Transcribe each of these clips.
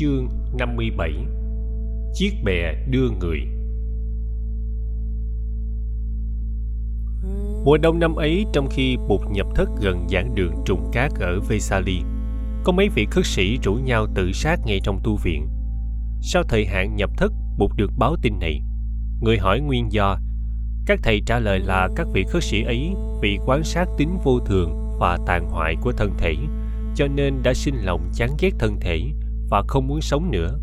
Chương 57 Chiếc bè đưa người Mùa đông năm ấy trong khi Bụt nhập thất gần giảng đường trùng cát ở Vesali, có mấy vị khất sĩ rủ nhau tự sát ngay trong tu viện. Sau thời hạn nhập thất, Bụt được báo tin này. Người hỏi nguyên do. Các thầy trả lời là các vị khất sĩ ấy vì quan sát tính vô thường và tàn hoại của thân thể, cho nên đã sinh lòng chán ghét thân thể và không muốn sống nữa.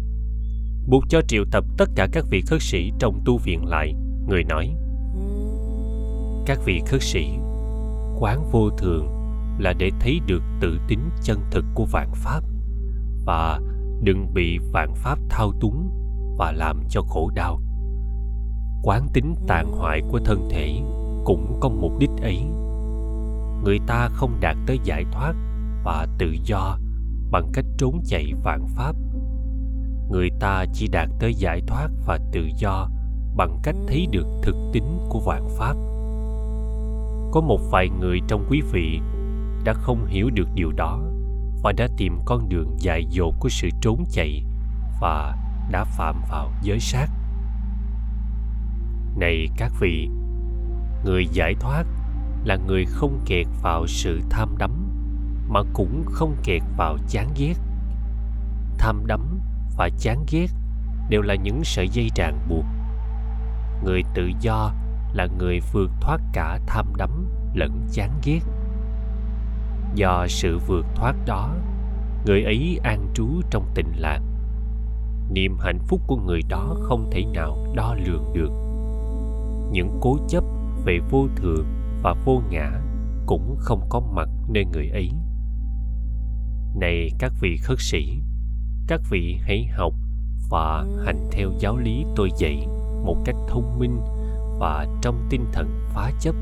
Buộc cho triệu tập tất cả các vị khất sĩ trong tu viện lại, người nói Các vị khất sĩ, quán vô thường là để thấy được tự tính chân thực của vạn pháp và đừng bị vạn pháp thao túng và làm cho khổ đau. Quán tính tàn hoại của thân thể cũng có mục đích ấy. Người ta không đạt tới giải thoát và tự do bằng cách trốn chạy vạn pháp. Người ta chỉ đạt tới giải thoát và tự do bằng cách thấy được thực tính của vạn pháp. Có một vài người trong quý vị đã không hiểu được điều đó và đã tìm con đường dại dột của sự trốn chạy và đã phạm vào giới sát. Này các vị, người giải thoát là người không kẹt vào sự tham đắm mà cũng không kẹt vào chán ghét. Tham đắm và chán ghét đều là những sợi dây ràng buộc. Người tự do là người vượt thoát cả tham đắm lẫn chán ghét. Do sự vượt thoát đó, người ấy an trú trong tịnh lạc. Niềm hạnh phúc của người đó không thể nào đo lường được. Những cố chấp về vô thường và vô ngã cũng không có mặt nơi người ấy này các vị khất sĩ các vị hãy học và hành theo giáo lý tôi dạy một cách thông minh và trong tinh thần phá chấp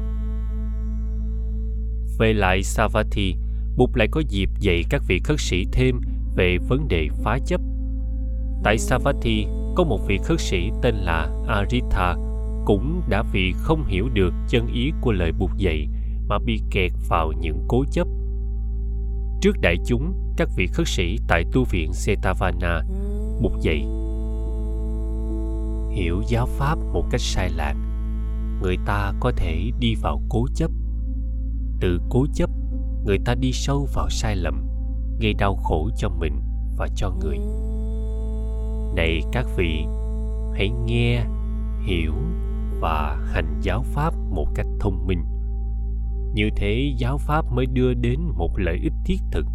về lại Savatthi, Bụt lại có dịp dạy các vị khất sĩ thêm về vấn đề phá chấp. Tại Savatthi, có một vị khất sĩ tên là Aritha cũng đã vì không hiểu được chân ý của lời Bụt dạy mà bị kẹt vào những cố chấp Trước đại chúng, các vị khất sĩ tại tu viện Setavana bục dậy. Hiểu giáo pháp một cách sai lạc, người ta có thể đi vào cố chấp. Từ cố chấp, người ta đi sâu vào sai lầm, gây đau khổ cho mình và cho người. Này các vị, hãy nghe, hiểu và hành giáo pháp một cách thông minh như thế giáo pháp mới đưa đến một lợi ích thiết thực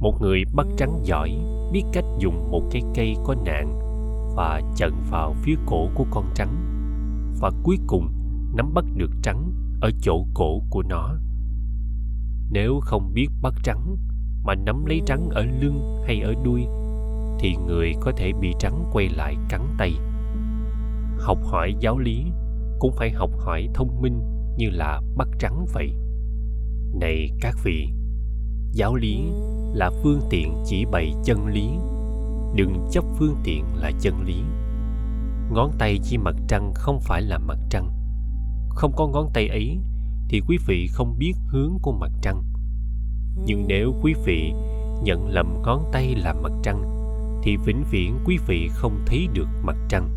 một người bắt trắng giỏi biết cách dùng một cái cây có nạn và chận vào phía cổ của con trắng và cuối cùng nắm bắt được trắng ở chỗ cổ của nó. Nếu không biết bắt trắng mà nắm lấy trắng ở lưng hay ở đuôi thì người có thể bị trắng quay lại cắn tay. Học hỏi giáo lý cũng phải học hỏi thông minh như là bắt trắng vậy. Này các vị, giáo lý là phương tiện chỉ bày chân lý. Đừng chấp phương tiện là chân lý. Ngón tay chỉ mặt trăng không phải là mặt trăng. Không có ngón tay ấy thì quý vị không biết hướng của mặt trăng. Nhưng nếu quý vị nhận lầm ngón tay là mặt trăng, thì vĩnh viễn quý vị không thấy được mặt trăng.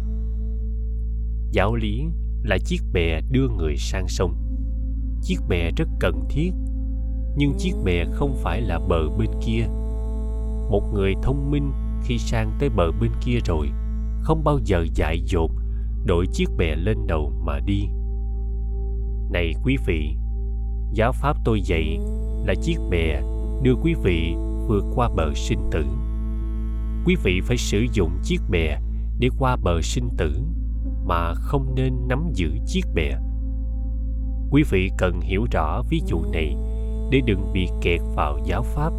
Giáo lý là chiếc bè đưa người sang sông. Chiếc bè rất cần thiết nhưng chiếc bè không phải là bờ bên kia. Một người thông minh khi sang tới bờ bên kia rồi, không bao giờ dại dột đội chiếc bè lên đầu mà đi. Này quý vị, giáo pháp tôi dạy là chiếc bè đưa quý vị vượt qua bờ sinh tử. Quý vị phải sử dụng chiếc bè để qua bờ sinh tử mà không nên nắm giữ chiếc bè. Quý vị cần hiểu rõ ví dụ này để đừng bị kẹt vào giáo pháp.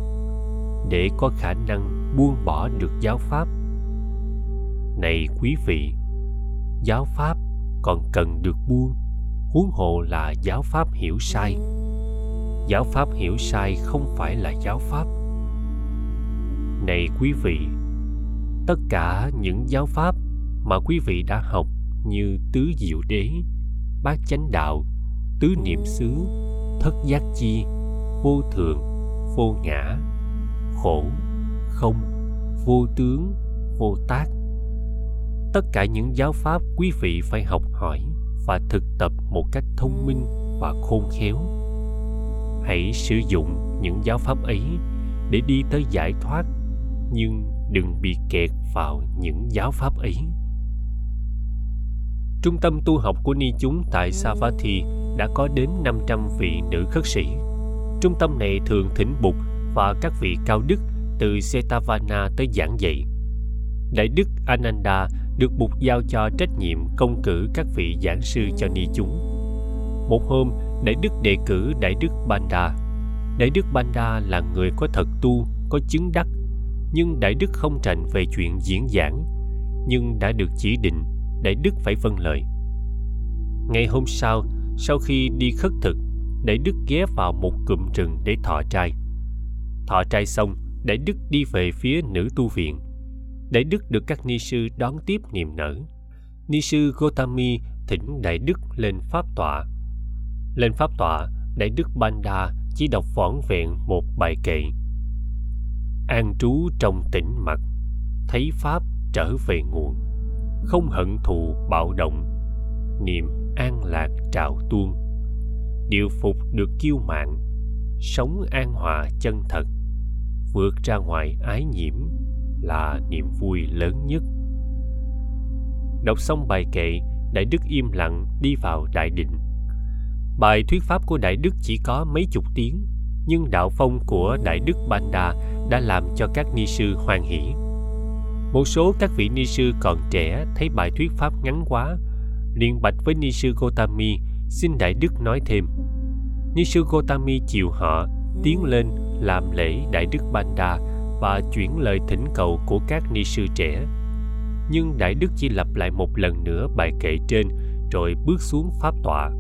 Để có khả năng buông bỏ được giáo pháp. Này quý vị, giáo pháp còn cần được buông. Huống hồ là giáo pháp hiểu sai. Giáo pháp hiểu sai không phải là giáo pháp. Này quý vị, tất cả những giáo pháp mà quý vị đã học như tứ diệu đế, bát chánh đạo, tứ niệm xứ, thất giác chi vô thường, vô ngã, khổ, không, vô tướng, vô tác. Tất cả những giáo pháp quý vị phải học hỏi và thực tập một cách thông minh và khôn khéo. Hãy sử dụng những giáo pháp ấy để đi tới giải thoát, nhưng đừng bị kẹt vào những giáo pháp ấy. Trung tâm tu học của ni chúng tại Savatthi đã có đến 500 vị nữ khất sĩ. Trung tâm này thường thỉnh bục và các vị cao đức từ Setavana tới giảng dạy. Đại đức Ananda được bục giao cho trách nhiệm công cử các vị giảng sư cho ni chúng. Một hôm, Đại đức đề cử Đại đức Banda. Đại đức Banda là người có thật tu, có chứng đắc, nhưng Đại đức không trành về chuyện diễn giảng, nhưng đã được chỉ định Đại Đức phải vâng lời. Ngày hôm sau, sau khi đi khất thực, để Đức ghé vào một cụm rừng để thọ trai. Thọ trai xong, để Đức đi về phía nữ tu viện. Đại Đức được các ni sư đón tiếp niềm nở. Ni sư Gotami thỉnh Đại Đức lên pháp tọa. Lên pháp tọa, Đại Đức Banda chỉ đọc vỏn vẹn một bài kệ. An trú trong tĩnh mặt, thấy pháp trở về nguồn không hận thù bạo động niềm an lạc trào tuôn điều phục được kiêu mạng sống an hòa chân thật vượt ra ngoài ái nhiễm là niềm vui lớn nhất. Đọc xong bài kệ đại đức im lặng đi vào đại định. Bài thuyết pháp của đại đức chỉ có mấy chục tiếng nhưng đạo phong của đại đức banda đã làm cho các ni sư hoan hỷ. Một số các vị ni sư còn trẻ thấy bài thuyết pháp ngắn quá, liền bạch với ni sư Gotami xin Đại Đức nói thêm. Ni sư Gotami chịu họ, tiến lên làm lễ Đại Đức Banda và chuyển lời thỉnh cầu của các ni sư trẻ. Nhưng Đại Đức chỉ lặp lại một lần nữa bài kệ trên rồi bước xuống pháp tọa.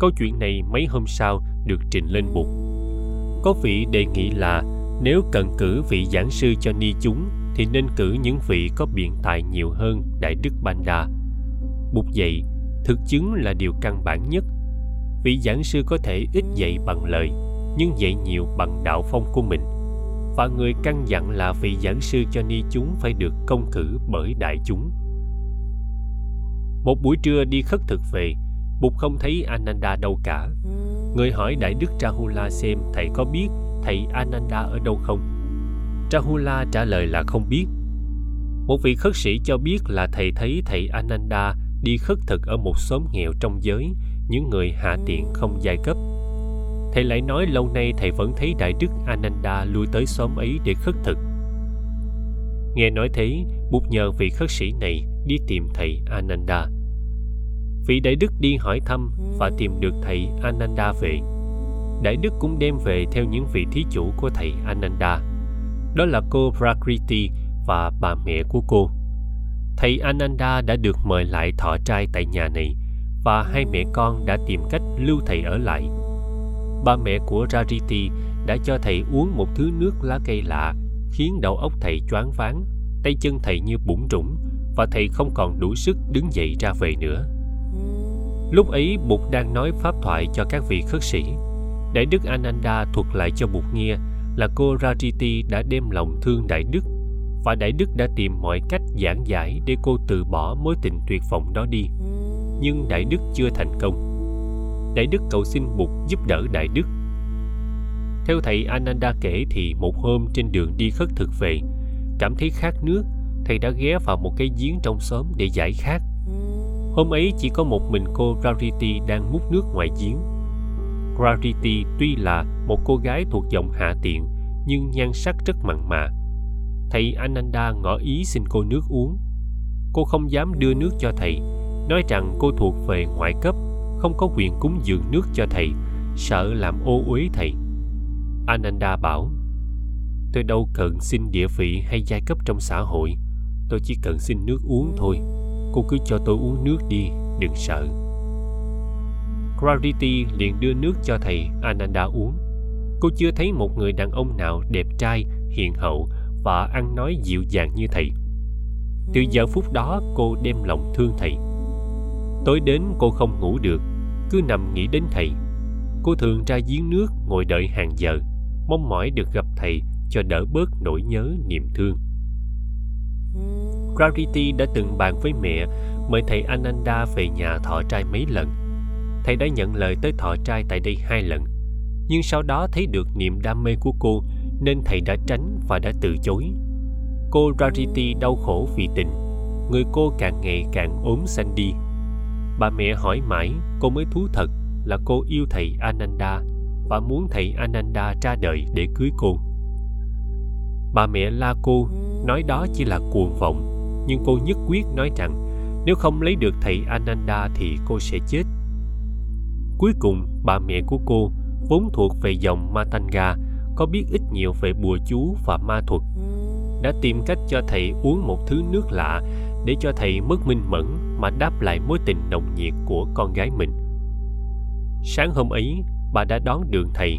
Câu chuyện này mấy hôm sau được trình lên bục. Có vị đề nghị là nếu cần cử vị giảng sư cho ni chúng thì nên cử những vị có biện tài nhiều hơn Đại Đức Banda. Bục dạy, thực chứng là điều căn bản nhất. Vị giảng sư có thể ít dạy bằng lời, nhưng dạy nhiều bằng đạo phong của mình. Và người căn dặn là vị giảng sư cho ni chúng phải được công cử bởi đại chúng. Một buổi trưa đi khất thực về, Bụt không thấy Ananda đâu cả. Người hỏi Đại Đức Rahula xem thầy có biết thầy Ananda ở đâu không? Rahula trả lời là không biết. Một vị khất sĩ cho biết là thầy thấy thầy Ananda đi khất thực ở một xóm nghèo trong giới, những người hạ tiện không giai cấp. Thầy lại nói lâu nay thầy vẫn thấy Đại Đức Ananda lui tới xóm ấy để khất thực. Nghe nói thế, Bụt nhờ vị khất sĩ này đi tìm thầy Ananda. Vị Đại Đức đi hỏi thăm và tìm được thầy Ananda về. Đại Đức cũng đem về theo những vị thí chủ của thầy Ananda đó là cô Prakriti và bà mẹ của cô. Thầy Ananda đã được mời lại thọ trai tại nhà này và hai mẹ con đã tìm cách lưu thầy ở lại. Ba mẹ của Rariti đã cho thầy uống một thứ nước lá cây lạ khiến đầu óc thầy choáng váng, tay chân thầy như bủng rủng và thầy không còn đủ sức đứng dậy ra về nữa. Lúc ấy Bụt đang nói pháp thoại cho các vị khất sĩ. Đại đức Ananda thuật lại cho Bụt nghe là cô Rariti đã đem lòng thương Đại Đức và Đại Đức đã tìm mọi cách giảng giải để cô từ bỏ mối tình tuyệt vọng đó đi. Nhưng Đại Đức chưa thành công. Đại Đức cầu xin Bụt giúp đỡ Đại Đức. Theo thầy Ananda kể thì một hôm trên đường đi khất thực về, cảm thấy khát nước, thầy đã ghé vào một cái giếng trong xóm để giải khát. Hôm ấy chỉ có một mình cô Rarity đang múc nước ngoài giếng Rarity tuy là một cô gái thuộc dòng hạ tiện nhưng nhan sắc rất mặn mà. Thầy Ananda ngỏ ý xin cô nước uống. Cô không dám đưa nước cho thầy, nói rằng cô thuộc về ngoại cấp, không có quyền cúng dường nước cho thầy, sợ làm ô uế thầy. Ananda bảo, tôi đâu cần xin địa vị hay giai cấp trong xã hội, tôi chỉ cần xin nước uống thôi. Cô cứ cho tôi uống nước đi, đừng sợ. Clarity liền đưa nước cho thầy Ananda uống. Cô chưa thấy một người đàn ông nào đẹp trai, hiền hậu và ăn nói dịu dàng như thầy. Từ giờ phút đó cô đem lòng thương thầy. Tối đến cô không ngủ được, cứ nằm nghĩ đến thầy. Cô thường ra giếng nước ngồi đợi hàng giờ, mong mỏi được gặp thầy cho đỡ bớt nỗi nhớ niềm thương Rarity đã từng bàn với mẹ mời thầy Ananda về nhà thọ trai mấy lần. Thầy đã nhận lời tới thọ trai tại đây hai lần. Nhưng sau đó thấy được niềm đam mê của cô nên thầy đã tránh và đã từ chối. Cô Rarity đau khổ vì tình. Người cô càng ngày càng ốm xanh đi. Bà mẹ hỏi mãi, cô mới thú thật là cô yêu thầy Ananda và muốn thầy Ananda ra đời để cưới cô. Bà mẹ la cô, nói đó chỉ là cuồng vọng nhưng cô nhất quyết nói rằng nếu không lấy được thầy Ananda thì cô sẽ chết. Cuối cùng, bà mẹ của cô, vốn thuộc về dòng Matanga, có biết ít nhiều về bùa chú và ma thuật, đã tìm cách cho thầy uống một thứ nước lạ để cho thầy mất minh mẫn mà đáp lại mối tình nồng nhiệt của con gái mình. Sáng hôm ấy, bà đã đón đường thầy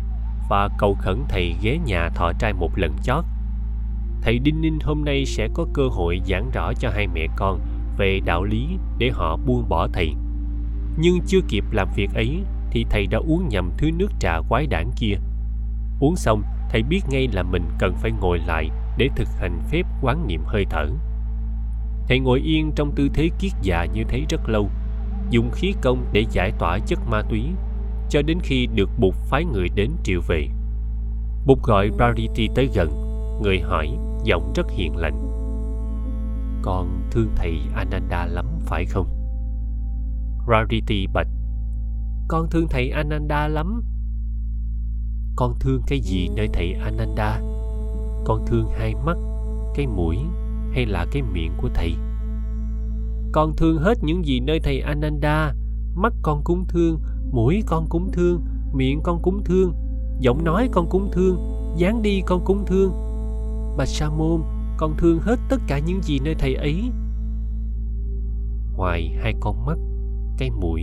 và cầu khẩn thầy ghé nhà thọ trai một lần chót thầy Đinh Ninh hôm nay sẽ có cơ hội giảng rõ cho hai mẹ con về đạo lý để họ buông bỏ thầy. Nhưng chưa kịp làm việc ấy thì thầy đã uống nhầm thứ nước trà quái đản kia. Uống xong, thầy biết ngay là mình cần phải ngồi lại để thực hành phép quán niệm hơi thở. Thầy ngồi yên trong tư thế kiết già như thế rất lâu, dùng khí công để giải tỏa chất ma túy, cho đến khi được Bụt phái người đến triệu về. Bụt gọi Rarity tới gần, người hỏi giọng rất hiền lành con thương thầy ananda lắm phải không rarity bạch con thương thầy ananda lắm con thương cái gì nơi thầy ananda? Con thương hai mắt, cái mũi hay là cái miệng của thầy? Con thương hết những gì nơi thầy ananda. Mắt con cũng thương, mũi con cũng thương, miệng con cũng thương, giọng nói con cũng thương, dáng đi con cũng thương. Bà sa môn, con thương hết tất cả những gì nơi thầy ấy. Ngoài hai con mắt, cái mũi,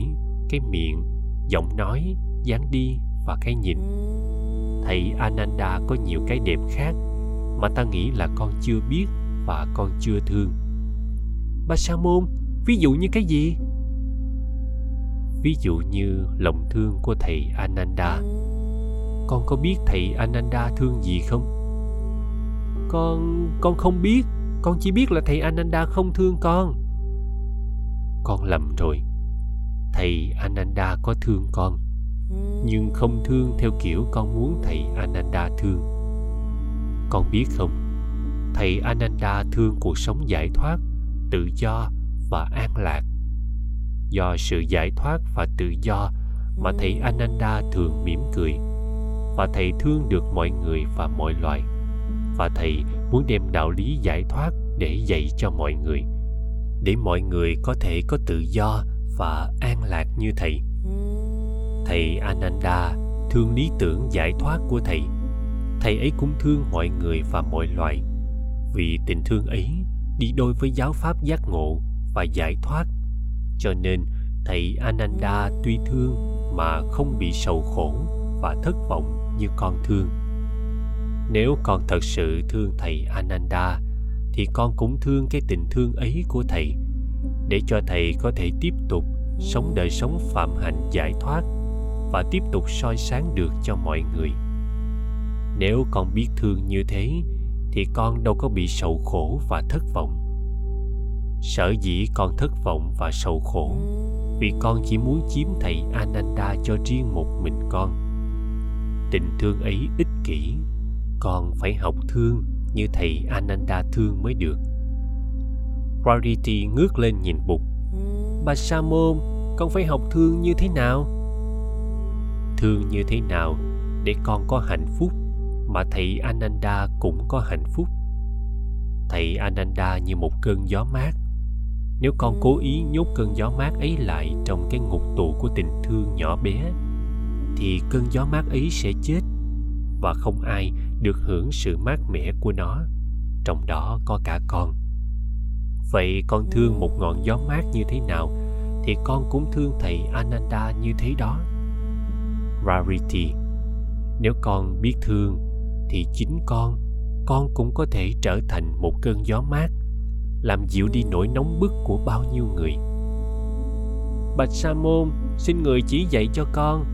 cái miệng, giọng nói, dáng đi và cái nhìn. Thầy ananda có nhiều cái đẹp khác mà ta nghĩ là con chưa biết và con chưa thương. Bà sa môn, ví dụ như cái gì? Ví dụ như lòng thương của thầy ananda. Con có biết thầy ananda thương gì không? Con con không biết. Con chỉ biết là thầy ananda không thương con. Con lầm rồi. Thầy ananda có thương con nhưng không thương theo kiểu con muốn thầy ananda thương. Con biết không, thầy ananda thương cuộc sống giải thoát, tự do và an lạc. Do sự giải thoát và tự do mà thầy ananda thường mỉm cười. Và thầy thương được mọi người và mọi loài. Và thầy muốn đem đạo lý giải thoát để dạy cho mọi người. Để mọi người có thể có tự do và an lạc như thầy thầy ananda thương lý tưởng giải thoát của thầy. Thầy ấy cũng thương mọi người và mọi loài. Vì tình thương ấy đi đôi với giáo pháp giác ngộ và giải thoát. Cho nên, thầy ananda tuy thương mà không bị sầu khổ và thất vọng như con thương. Nếu con thật sự thương thầy ananda, thì con cũng thương cái tình thương ấy của thầy, để cho thầy có thể tiếp tục sống đời sống phạm hạnh giải thoát và tiếp tục soi sáng được cho mọi người nếu con biết thương như thế thì con đâu có bị sầu khổ và thất vọng sở dĩ con thất vọng và sầu khổ vì con chỉ muốn chiếm thầy ananda cho riêng một mình con tình thương ấy ích kỷ con phải học thương như thầy Ananda thương mới được. Rarity ngước lên nhìn Bụt. Bà Sa môn, con phải học thương như thế nào? Thương như thế nào để con có hạnh phúc mà thầy Ananda cũng có hạnh phúc. Thầy Ananda như một cơn gió mát. Nếu con cố ý nhốt cơn gió mát ấy lại trong cái ngục tù của tình thương nhỏ bé, thì cơn gió mát ấy sẽ chết và không ai được hưởng sự mát mẻ của nó trong đó có cả con vậy con thương một ngọn gió mát như thế nào thì con cũng thương thầy ananda như thế đó rarity. Nếu con biết thương, thì chính con con cũng có thể trở thành một cơn gió mát, làm dịu đi nỗi nóng bức của bao nhiêu người. Bạch sa môn, xin người chỉ dạy cho con.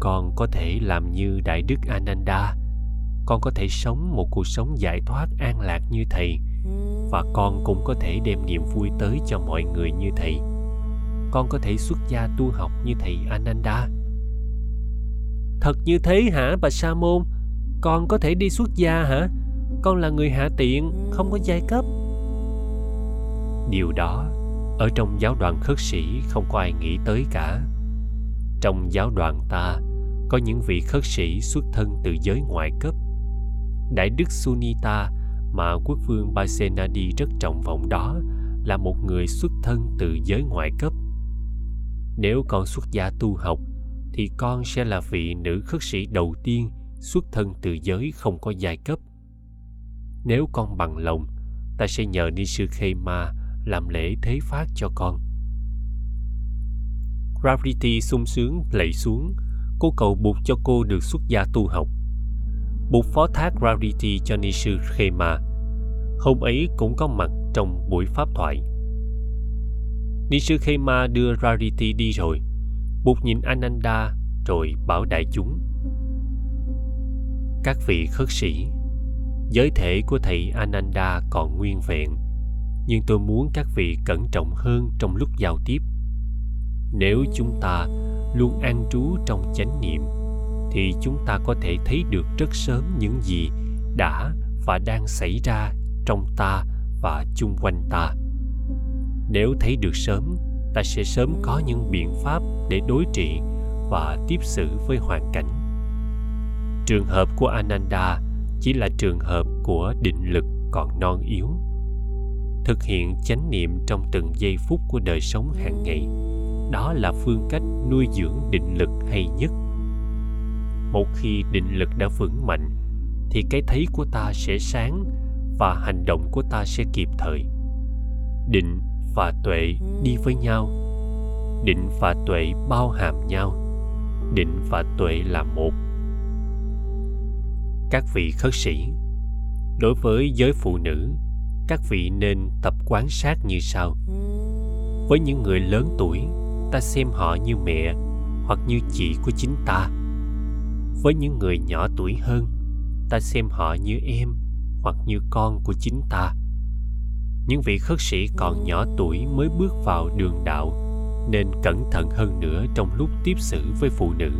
Con có thể làm như đại đức ananda. Con có thể sống một cuộc sống giải thoát an lạc như thầy, và con cũng có thể đem niềm vui tới cho mọi người như thầy. Con có thể xuất gia tu học như thầy ananda thật như thế hả bà sa môn con có thể đi xuất gia hả? Con là người hạ tiện không có giai cấp. Điều đó ở trong giáo đoàn khất sĩ không có ai nghĩ tới cả. Trong giáo đoàn ta có những vị khất sĩ xuất thân từ giới ngoại cấp. Đại đức sunita mà quốc vương Baisenadi rất trọng vọng đó là một người xuất thân từ giới ngoại cấp. Nếu con xuất gia tu học, thì con sẽ là vị nữ khất sĩ đầu tiên xuất thân từ giới không có giai cấp. Nếu con bằng lòng, ta sẽ nhờ ni sư Khema làm lễ thế phát cho con. Raviti sung sướng lạy xuống, cô cầu buộc cho cô được xuất gia tu học buộc phó thác Rarity cho ni sư Khema. Hôm ấy cũng có mặt trong buổi pháp thoại. Ni sư Khema đưa Rarity đi rồi. Bụt nhìn Ananda rồi bảo đại chúng. Các vị khất sĩ, giới thể của thầy Ananda còn nguyên vẹn, nhưng tôi muốn các vị cẩn trọng hơn trong lúc giao tiếp. Nếu chúng ta luôn an trú trong chánh niệm thì chúng ta có thể thấy được rất sớm những gì đã và đang xảy ra trong ta và chung quanh ta nếu thấy được sớm ta sẽ sớm có những biện pháp để đối trị và tiếp xử với hoàn cảnh. Trường hợp của ananda chỉ là trường hợp của định lực còn non yếu. Thực hiện chánh niệm trong từng giây phút của đời sống hàng ngày, đó là phương cách nuôi dưỡng định lực hay nhất. Một khi định lực đã vững mạnh, thì cái thấy của ta sẽ sáng và hành động của ta sẽ kịp thời. Định và tuệ đi với nhau. Định và tuệ bao hàm nhau. Định và tuệ là một. Các vị khất sĩ, đối với giới phụ nữ, các vị nên tập quán sát như sau. Với những người lớn tuổi, ta xem họ như mẹ hoặc như chị của chính ta. Với những người nhỏ tuổi hơn, ta xem họ như em hoặc như con của chính ta những vị khất sĩ còn nhỏ tuổi mới bước vào đường đạo, nên cẩn thận hơn nữa trong lúc tiếp xử với phụ nữ.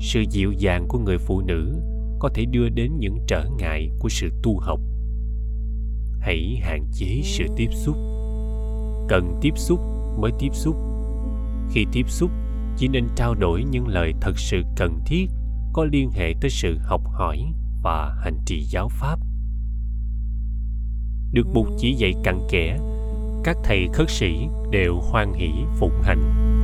Sự dịu dàng của người phụ nữ có thể đưa đến những trở ngại của sự tu học. Hãy hạn chế sự tiếp xúc. Cần tiếp xúc mới tiếp xúc. Khi tiếp xúc, chỉ nên trao đổi những lời thật sự cần thiết có liên hệ tới sự học hỏi và hành trì giáo pháp được buộc chỉ dạy cặn kẽ, các thầy khất sĩ đều hoan hỷ phụng hành.